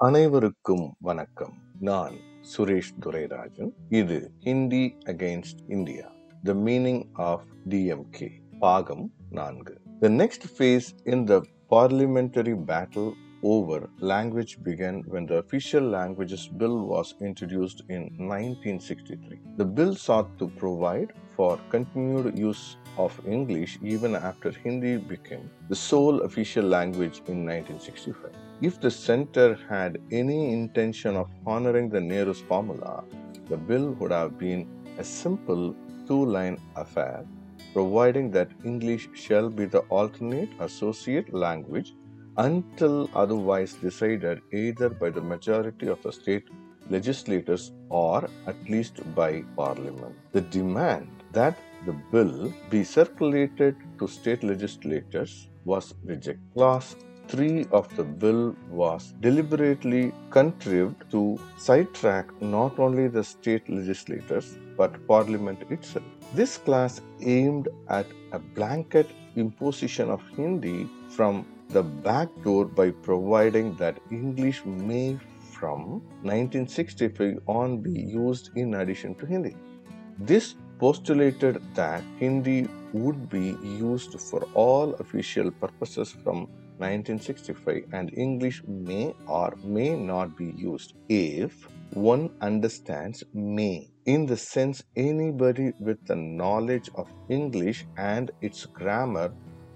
அனைவருக்கும் வணக்கம் நான் சுரேஷ் துரைராஜன் இது Hindi against India the meaning of DMK பாகம் நான்கு the next phase in the parliamentary battle over language began when the Official Languages Bill was introduced in 1963. The bill sought to provide for continued use of English even after Hindi became the sole official language in 1965. If the center had any intention of honoring the Nehru's formula, the bill would have been a simple two line affair, providing that English shall be the alternate associate language until otherwise decided either by the majority of the state legislators or at least by parliament. The demand that the bill be circulated to state legislators was rejected. Clause 3 of the bill was deliberately contrived to sidetrack not only the state legislators but parliament itself. This class aimed at a blanket imposition of Hindi from the back door by providing that English may from 1965 on be used in addition to Hindi. This postulated that Hindi would be used for all official purposes from 1965 and English may or may not be used if one understands may in the sense anybody with the knowledge of English and its grammar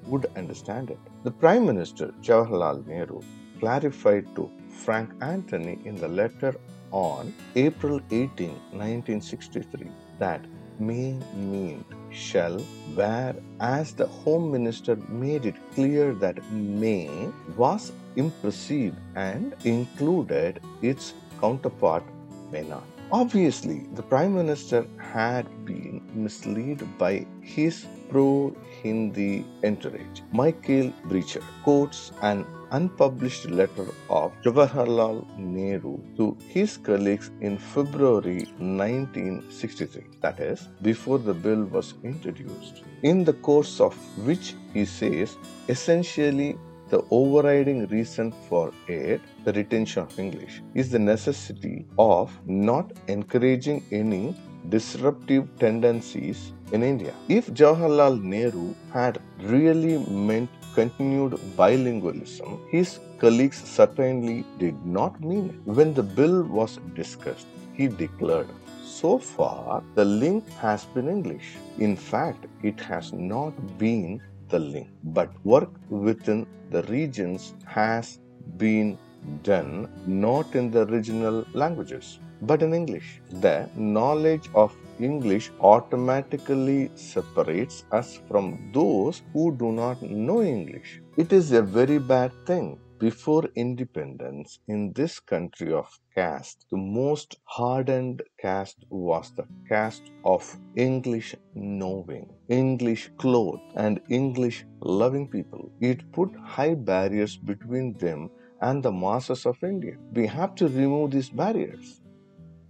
would understand it. The Prime Minister Jawaharlal Nehru clarified to Frank Anthony in the letter on April 18, 1963 that may mean shall, whereas the Home Minister made it clear that may was impressive and included its counterpart may not. Obviously, the Prime Minister had been misled by his pro Hindi entourage. Michael Brecher quotes an unpublished letter of Jawaharlal Nehru to his colleagues in February 1963, that is, before the bill was introduced, in the course of which he says essentially the overriding reason for it, the retention of English, is the necessity of not encouraging any disruptive tendencies in India. If Jawaharlal Nehru had really meant continued bilingualism, his colleagues certainly did not mean it. When the bill was discussed, he declared, So far, the link has been English. In fact, it has not been the link, but work within the regions has been done not in the original languages but in English. The knowledge of English automatically separates us from those who do not know English. It is a very bad thing. Before independence in this country of caste, the most hardened caste was the caste of English knowing, English clothed, and English loving people. It put high barriers between them and the masses of India. We have to remove these barriers.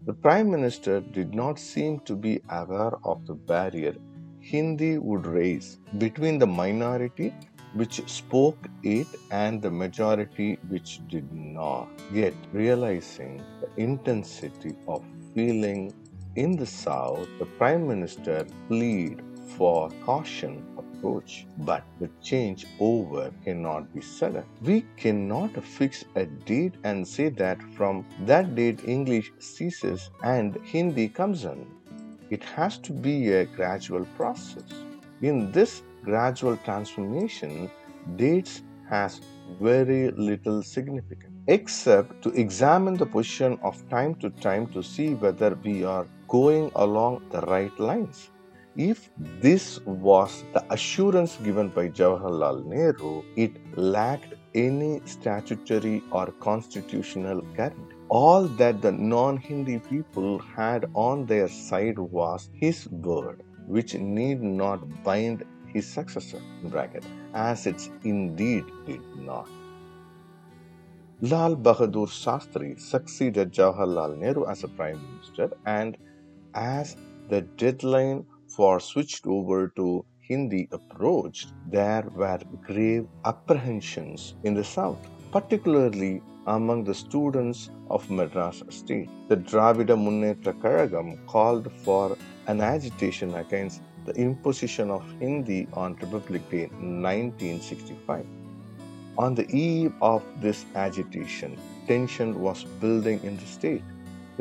The Prime Minister did not seem to be aware of the barrier Hindi would raise between the minority which spoke it and the majority which did not. Yet, realizing the intensity of feeling in the South, the Prime Minister pleaded for caution approach. But the change over cannot be sudden. We cannot fix a date and say that from that date English ceases and Hindi comes in. It has to be a gradual process. In this gradual transformation, dates has very little significance except to examine the position of time to time to see whether we are going along the right lines. If this was the assurance given by Jawaharlal Nehru, it lacked any statutory or constitutional guarantee. All that the non Hindi people had on their side was his word, which need not bind his successor, bracket, as it indeed did not. Lal Bahadur Shastri succeeded Jawaharlal Nehru as a prime minister, and as the deadline for switched over to Hindi approach, there were grave apprehensions in the south, particularly among the students of Madras state. The Dravida Munnetra Kazhagam called for an agitation against the imposition of Hindi on Republic Day 1965. On the eve of this agitation, tension was building in the state.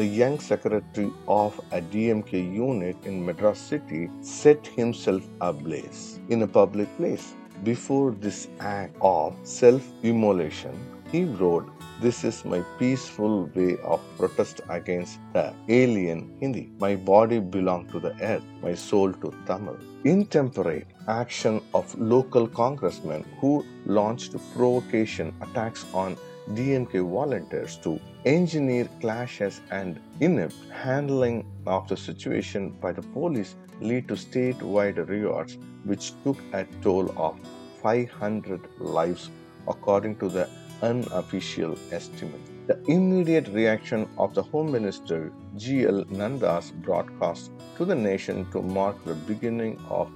The young secretary of a DMK unit in Madras city set himself ablaze in a public place. Before this act of self immolation, he wrote, This is my peaceful way of protest against the alien Hindi. My body belongs to the earth, my soul to Tamil. Intemperate action of local congressmen who launched provocation attacks on DMK volunteers to engineer clashes and inept handling of the situation by the police lead to statewide riots which took a toll of 500 lives according to the unofficial estimate. The immediate reaction of the Home Minister G.L. Nanda's broadcast to the nation to mark the beginning of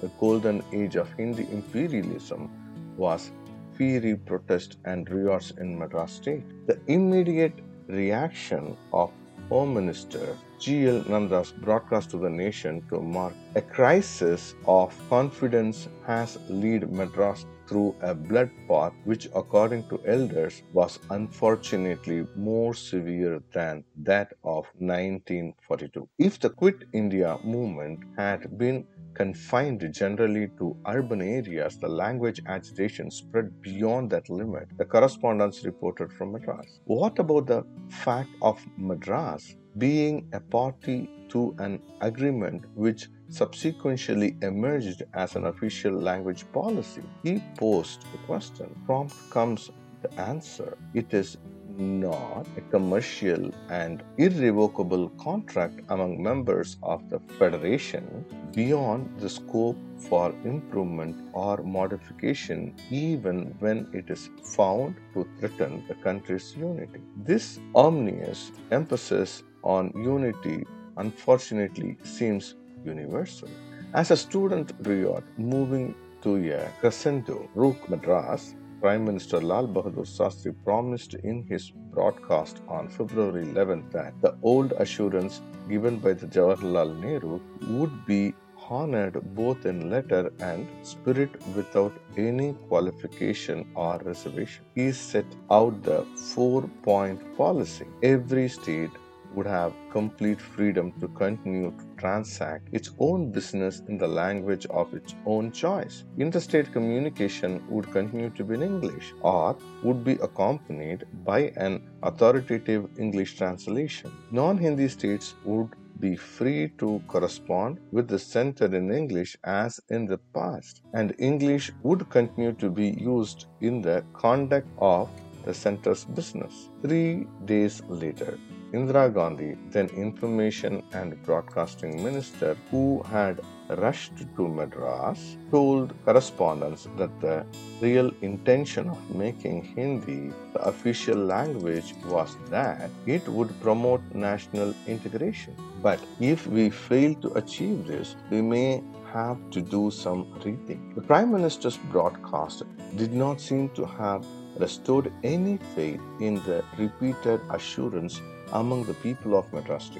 the golden age of Hindi imperialism was fiery protest and riots in Madras state. The immediate reaction of Home Minister G.L. Nanda's broadcast to the nation to mark a crisis of confidence has led Madras through a blood path which according to elders was unfortunately more severe than that of 1942. If the Quit India movement had been confined generally to urban areas, the language agitation spread beyond that limit. The correspondence reported from Madras. What about the fact of Madras being a party to an agreement which subsequently emerged as an official language policy? He posed the question. Prompt comes the answer. It is not a commercial and irrevocable contract among members of the Federation beyond the scope for improvement or modification even when it is found to threaten the country's unity. This ominous emphasis on unity unfortunately seems universal. As a student riot moving to a crescendo, Rook Madras Prime Minister Lal Bahadur Shastri promised in his broadcast on February 11 that the old assurance given by the Jawaharlal Nehru would be honored both in letter and spirit without any qualification or reservation. He set out the four point policy. Every state would have complete freedom to continue transact its own business in the language of its own choice. Interstate communication would continue to be in English or would be accompanied by an authoritative English translation. Non Hindi states would be free to correspond with the center in English as in the past, and English would continue to be used in the conduct of the center's business. Three days later, Indira Gandhi, then Information and Broadcasting Minister, who had rushed to Madras, told correspondents that the real intention of making Hindi the official language was that it would promote national integration. But if we fail to achieve this, we may have to do some rethink. The Prime Minister's broadcast did not seem to have restored any faith in the repeated assurance among the people of Madras.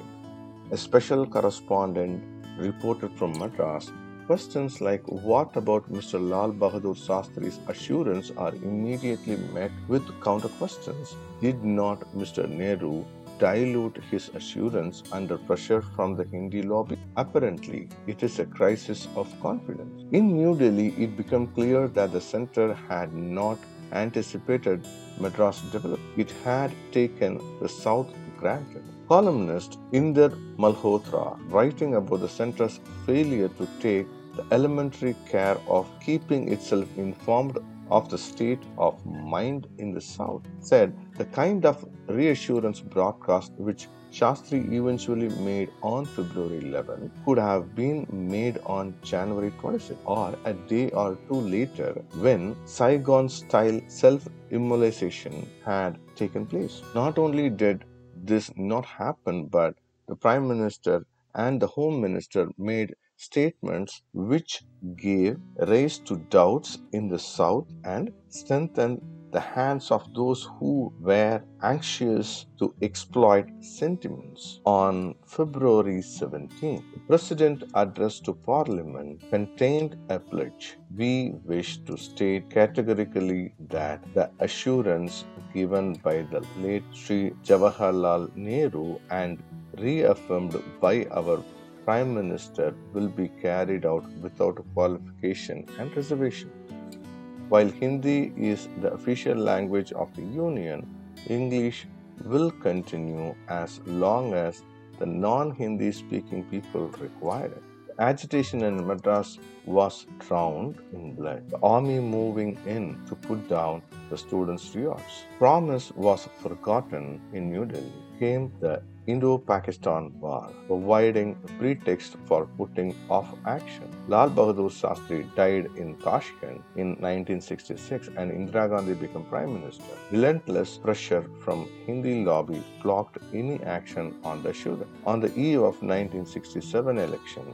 A special correspondent reported from Madras questions like what about Mr. Lal Bahadur Shastri's assurance are immediately met with counter questions. Did not Mr. Nehru dilute his assurance under pressure from the Hindi lobby? Apparently, it is a crisis of confidence. In New Delhi, it became clear that the center had not anticipated Madras development. It had taken the South granted. Columnist Inder Malhotra, writing about the center's failure to take the elementary care of keeping itself informed of the state of mind in the South, said the kind of reassurance broadcast which Shastri eventually made on February 11 could have been made on January 26 or a day or two later when Saigon style self immolation had taken place. Not only did this not happen, but the Prime Minister and the Home Minister made statements which gave rise to doubts in the South and strengthened the hands of those who were anxious to exploit sentiments. On February 17, the President address to Parliament contained a pledge. We wish to state categorically that the assurance given by the late Sri Jawaharlal Nehru and reaffirmed by our Prime Minister will be carried out without qualification and reservation. While Hindi is the official language of the Union, English will continue as long as the non Hindi speaking people require it. Agitation in Madras was drowned in blood. The army moving in to put down the students' riots. Promise was forgotten in New Delhi. Came the Indo-Pakistan War, providing a pretext for putting off action. Lal Bahadur Shastri died in Tashkent in 1966 and Indira Gandhi became Prime Minister. Relentless pressure from Hindi lobby blocked any action on the issue. On the eve of 1967 election,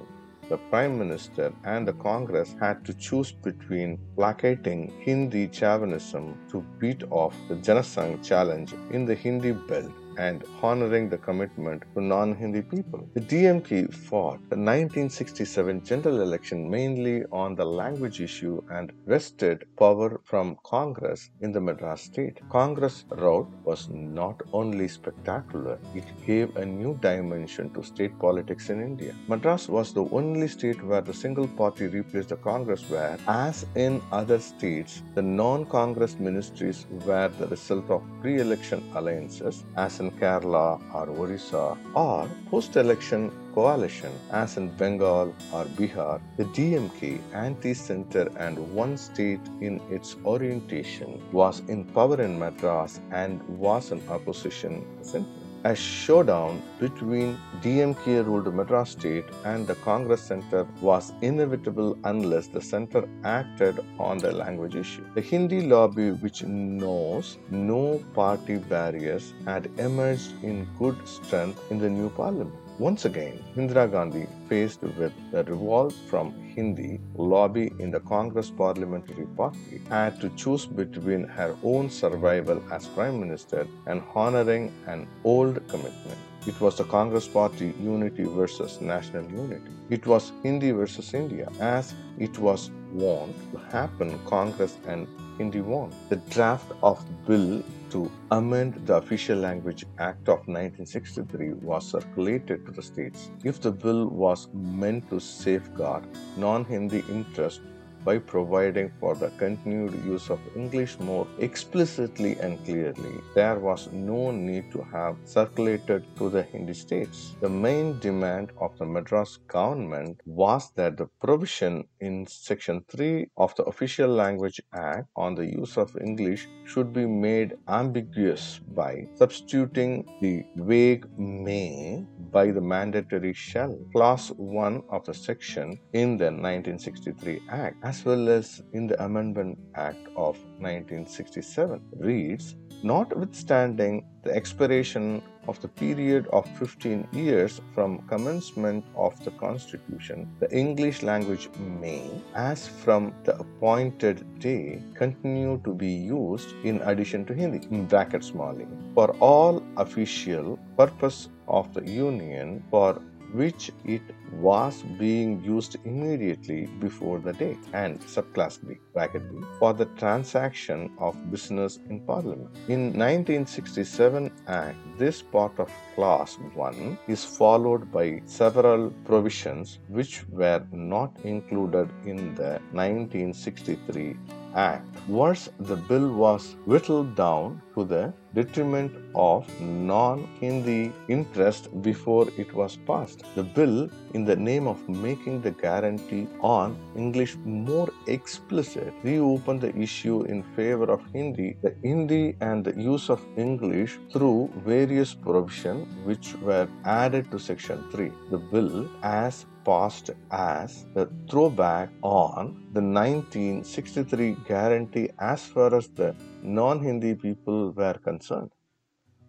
the Prime Minister and the Congress had to choose between placating Hindi chauvinism to beat off the Janasangh challenge in the Hindi belt and honoring the commitment to non Hindi people. The DMK fought the 1967 general election mainly on the language issue and wrested power from Congress in the Madras state. Congress rout was not only spectacular, it gave a new dimension to state politics in India. Madras was the only state where the single party replaced the Congress, where, as in other states, the non Congress ministries were the result of pre election alliances, as in Kerala or Orissa, or post election coalition as in Bengal or Bihar, the DMK, anti center and one state in its orientation, was in power in Madras and was an opposition center. A showdown between DMK ruled Madras state and the Congress center was inevitable unless the center acted on the language issue. The Hindi lobby, which knows no party barriers, had emerged in good strength in the new parliament. Once again, Indira Gandhi, faced with the revolt from Hindi lobby in the Congress Parliamentary Party, had to choose between her own survival as Prime Minister and honoring an old commitment. It was the Congress Party unity versus national unity. It was Hindi versus India. As it was wont to happen, Congress and Hindi won. The draft of bill to amend the Official Language Act of 1963 was circulated to the states. If the bill was meant to safeguard non Hindi interests by providing for the continued use of English more explicitly and clearly. There was no need to have circulated to the Hindi states. The main demand of the Madras government was that the provision in Section 3 of the Official Language Act on the use of English should be made ambiguous by substituting the vague may by the mandatory shall. Clause 1 of the section in the 1963 Act as well as in the Amendment Act of 1967 reads Notwithstanding the expiration of the period of 15 years from commencement of the Constitution, the English language may, as from the appointed day, continue to be used in addition to Hindi, in bracket smalling, for all official purpose of the Union for which it was being used immediately before the date and subclass B bracket B for the transaction of business in parliament. In 1967 Act, this part of clause 1 is followed by several provisions which were not included in the 1963 Act. Once the bill was whittled down to the detriment of non Hindi interest before it was passed. The bill, in the name of making the guarantee on English more explicit, reopened the issue in favor of Hindi, the Hindi and the use of English through various provisions which were added to Section 3. The bill, as passed as a throwback on the 1963 guarantee as far as the non Hindi people were concerned.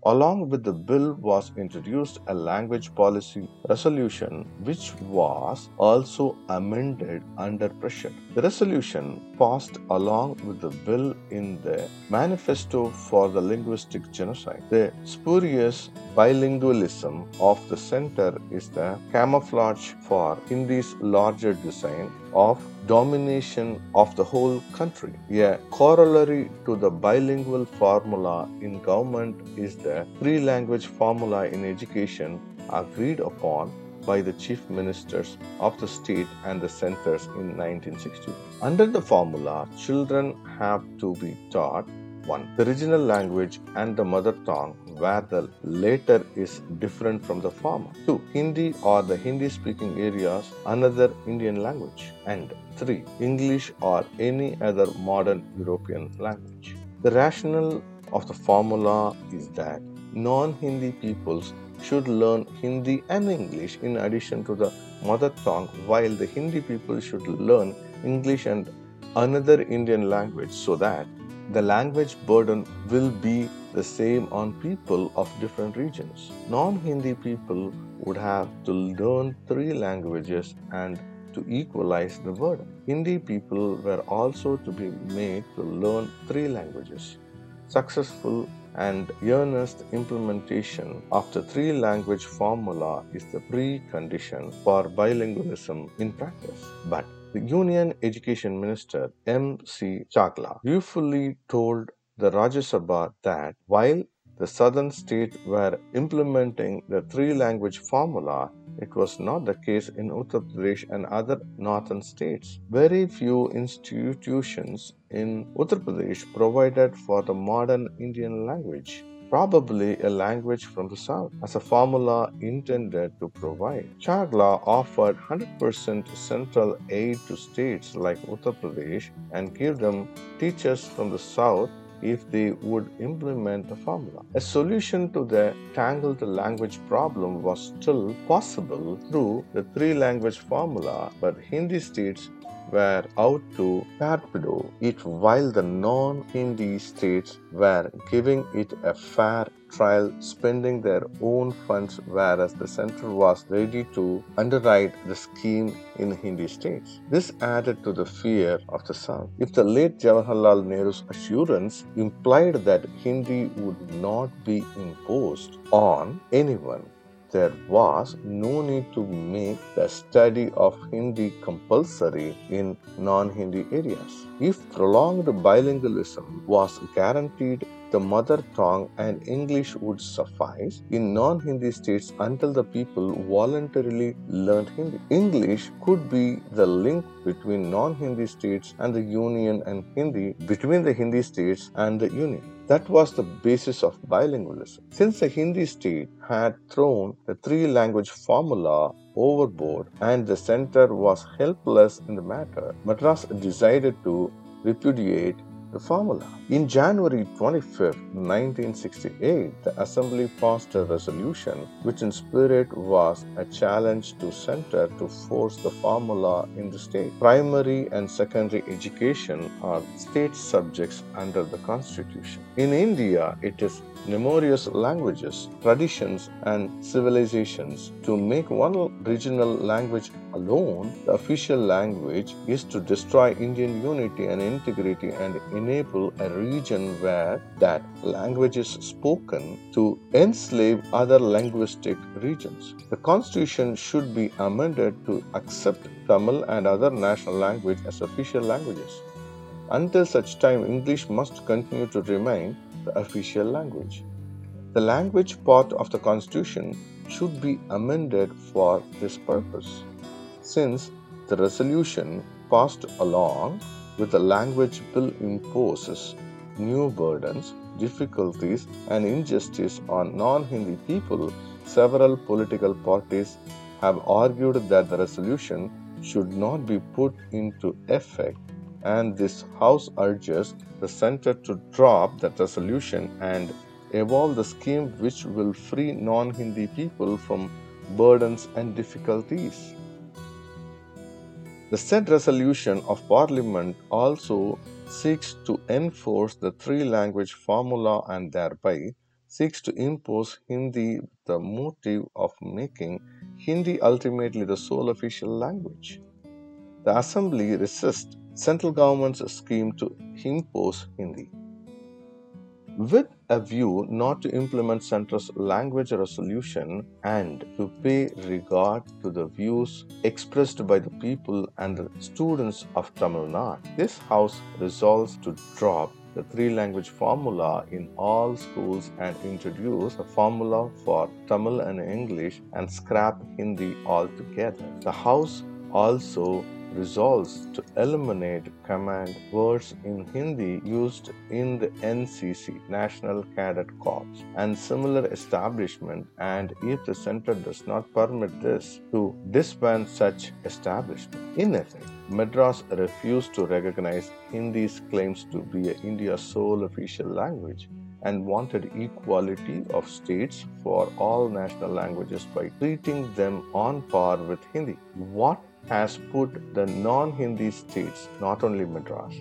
Along with the bill was introduced a language policy resolution which was also amended under pressure. The resolution passed along with the bill in the Manifesto for the Linguistic Genocide. The spurious bilingualism of the center is the camouflage for Hindi's larger design of domination of the whole country. A corollary to the bilingual formula in government is the three language formula in education agreed upon by the chief ministers of the state and the centers in 1960. Under the formula, children have to be taught 1. The original language and the mother tongue, where the later is different from the former. 2. Hindi or the Hindi speaking areas, another Indian language. And 3. English or any other modern European language. The rationale of the formula is that non Hindi peoples should learn Hindi and English in addition to the mother tongue, while the Hindi people should learn English and another Indian language so that the language burden will be the same on people of different regions. Non Hindi people would have to learn three languages and to equalize the burden. Hindi people were also to be made to learn three languages. Successful and earnest implementation of the three language formula is the precondition for bilingualism in practice. But the Union Education Minister M.C. Chagla ruefully told the Rajya Sabha that while the southern states were implementing the three language formula, it was not the case in Uttar Pradesh and other northern states. Very few institutions in Uttar Pradesh provided for the modern Indian language probably a language from the south, as a formula intended to provide. Chagla offered 100% central aid to states like Uttar Pradesh and gave them teachers from the south if they would implement the formula. A solution to the tangled language problem was still possible through the three language formula, but Hindi states were out to torpedo it while the non Hindi states were giving it a fair trial, spending their own funds, whereas the center was ready to underwrite the scheme in Hindi states. This added to the fear of the South. If the late Jawaharlal Nehru's assurance implied that Hindi would not be imposed on anyone, there was no need to make the study of Hindi compulsory in non Hindi areas. If prolonged bilingualism was guaranteed, the mother tongue and English would suffice in non Hindi states until the people voluntarily learned Hindi. English could be the link between non Hindi states and the Union and Hindi between the Hindi states and the Union. That was the basis of bilingualism. Since the Hindi state had thrown the three language formula overboard and the center was helpless in the matter, Madras decided to repudiate the formula. In January 25, 1968, the Assembly passed a resolution which in spirit was a challenge to center to force the formula in the state. Primary and secondary education are state subjects under the constitution. In India, it is numerous languages, traditions, and civilizations. To make one regional language alone the official language is to destroy Indian unity and integrity and enable a region where that language is spoken to enslave other linguistic regions. The constitution should be amended to accept Tamil and other national language as official languages. Until such time, English must continue to remain the official language. The language part of the Constitution should be amended for this purpose. Since the resolution passed along with the language bill imposes new burdens, difficulties, and injustice on non Hindi people, several political parties have argued that the resolution should not be put into effect and this House urges the Centre to drop that resolution and evolve the scheme which will free non Hindi people from burdens and difficulties. The said resolution of Parliament also seeks to enforce the three language formula and thereby seeks to impose Hindi with the motive of making Hindi ultimately the sole official language. The assembly resists central government's scheme to impose Hindi with a view not to implement Centre's language resolution and to pay regard to the views expressed by the people and the students of Tamil Nadu. This House resolves to drop the three language formula in all schools and introduce a formula for Tamil and English and scrap Hindi altogether. The House also resolves to eliminate command words in Hindi used in the NCC, National Cadet Corps, and similar establishment, and if the center does not permit this, to disband such establishment. In effect, Madras refused to recognize Hindi's claims to be India's sole official language and wanted equality of states for all national languages by treating them on par with Hindi. What has put the non Hindi states, not only Madras,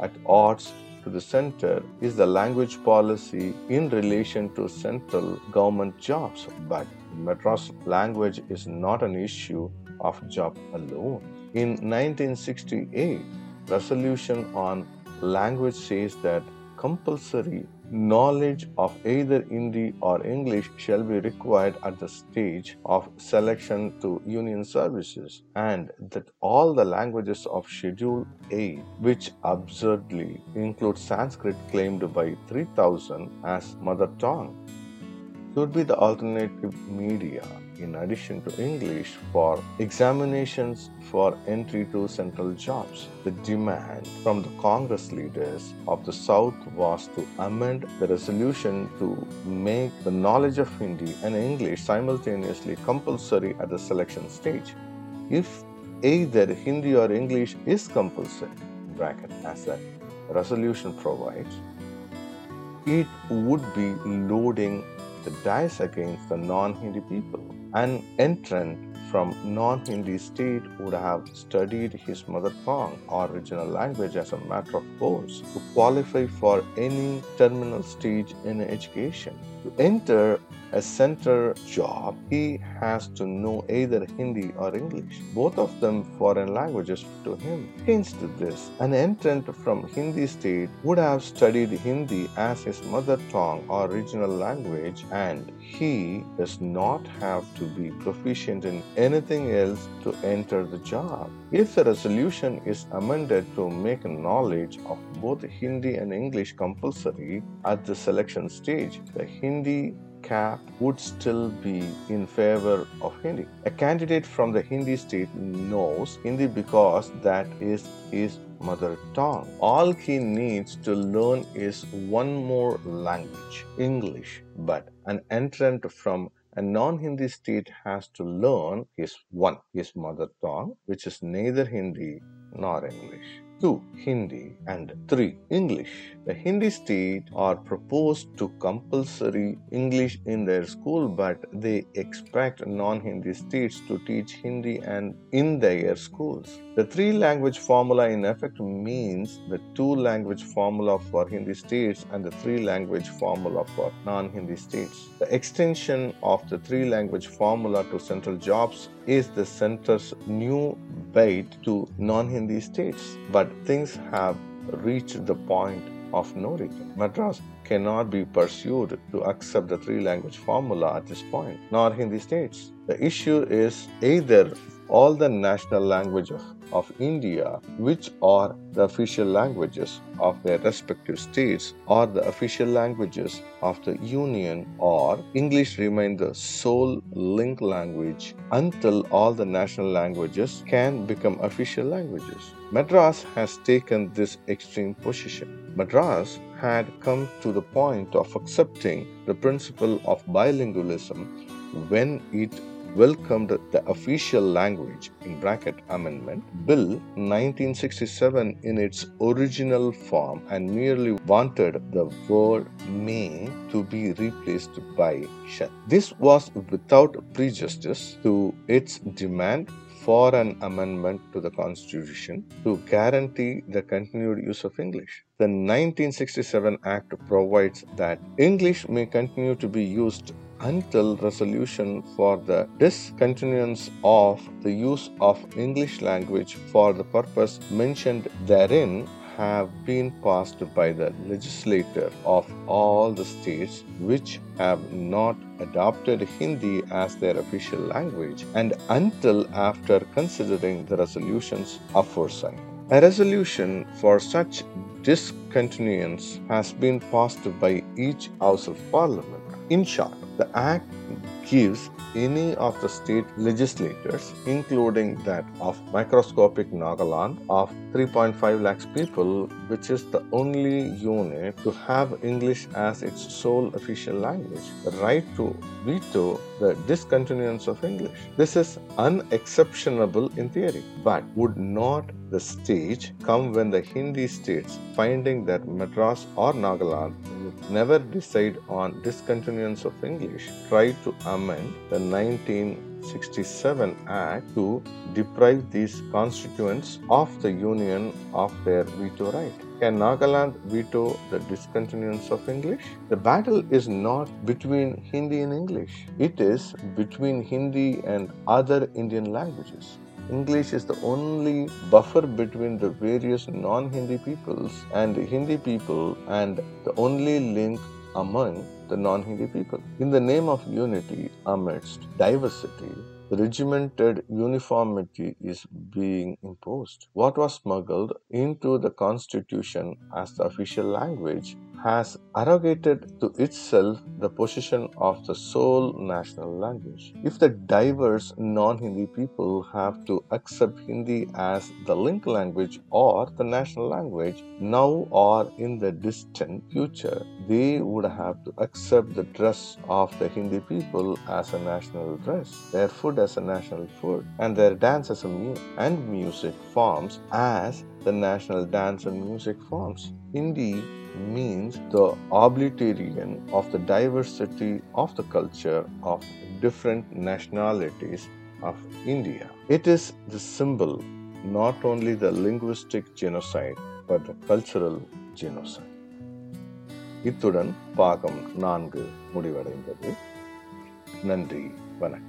at odds to the center is the language policy in relation to central government jobs. But Madras language is not an issue of job alone. In 1968, resolution on language says that compulsory knowledge of either Hindi or English shall be required at the stage of selection to union services, and that all the languages of Schedule A, which absurdly include Sanskrit claimed by 3000 as mother tongue, should be the alternative media in addition to English for examinations for entry to central jobs. The demand from the Congress leaders of the South was to amend the resolution to make the knowledge of Hindi and English simultaneously compulsory at the selection stage. If either Hindi or English is compulsory, bracket, as the resolution provides, it would be loading the dice against the non Hindi people. An entrant from non-Hindi state would have studied his mother tongue or regional language as a matter of course to qualify for any terminal stage in education. To enter a center job, he has to know either Hindi or English, both of them foreign languages to him. Against this, an entrant from Hindi state would have studied Hindi as his mother tongue or regional language, and he does not have to be proficient in anything else to enter the job. If the resolution is amended to make knowledge of both Hindi and English compulsory at the selection stage, the Hindi cap would still be in favor of Hindi. A candidate from the Hindi state knows Hindi because that is his mother tongue. All he needs to learn is one more language, English. But an entrant from a non-Hindi state has to learn his one, his mother tongue, which is neither Hindi nor English. 2. Hindi and 3. English. The Hindi state are proposed to compulsory English in their school but they expect non-Hindi states to teach Hindi and in their schools. The three language formula in effect means the two language formula for Hindi states and the three language formula for non-Hindi states. The extension of the three language formula to central jobs is the center's new bait to non Hindi states. But things have reached the point of no return. Madras cannot be pursued to accept the three language formula at this point, nor Hindi states. The issue is either all the national language of, of India, which are the official languages of their respective states, or the official languages of the Union, or English remain the sole link language until all the national languages can become official languages. Madras has taken this extreme position. Madras had come to the point of accepting the principle of bilingualism when it welcomed the official language in bracket amendment bill 1967 in its original form and merely wanted the word may to be replaced by shall this was without prejudice to its demand for an amendment to the Constitution to guarantee the continued use of English. The 1967 Act provides that English may continue to be used until resolution for the discontinuance of the use of English language for the purpose mentioned therein have been passed by the legislature of all the states which have not adopted Hindi as their official language and until after considering the resolutions aforesaid. A resolution for such discontinuance has been passed by each House of Parliament. In short, the Act gives any of the state legislators, including that of microscopic Nagaland of 3.5 lakhs people, which is the only unit to have English as its sole official language, the right to veto the discontinuance of English. This is unexceptionable in theory, but would not the stage come when the Hindi states, finding that Madras or Nagaland would never decide on discontinuance of English, try to amend the 1967 Act to deprive these constituents of the Union of their veto right? Can Nagaland veto the discontinuance of English? The battle is not between Hindi and English, it is between Hindi and other Indian languages. English is the only buffer between the various non Hindi peoples and the Hindi people, and the only link among the non Hindi people. In the name of unity amidst diversity, regimented uniformity is being imposed. What was smuggled into the Constitution as the official language has arrogated to itself the position of the sole national language. If the diverse non Hindi people have to accept Hindi as the link language or the national language now or in the distant future, they would have to accept the dress of the Hindi people as a national dress, their food as a national food, and their dance as a mu- and music forms as the national dance and music forms. Hindi means the obliteration of the diversity of the culture of different nationalities of India. It is the symbol not only the linguistic genocide but the cultural genocide. இத்துடன் பாகம் நான்கு முடிவடைந்தது நன்றி வணக்கம்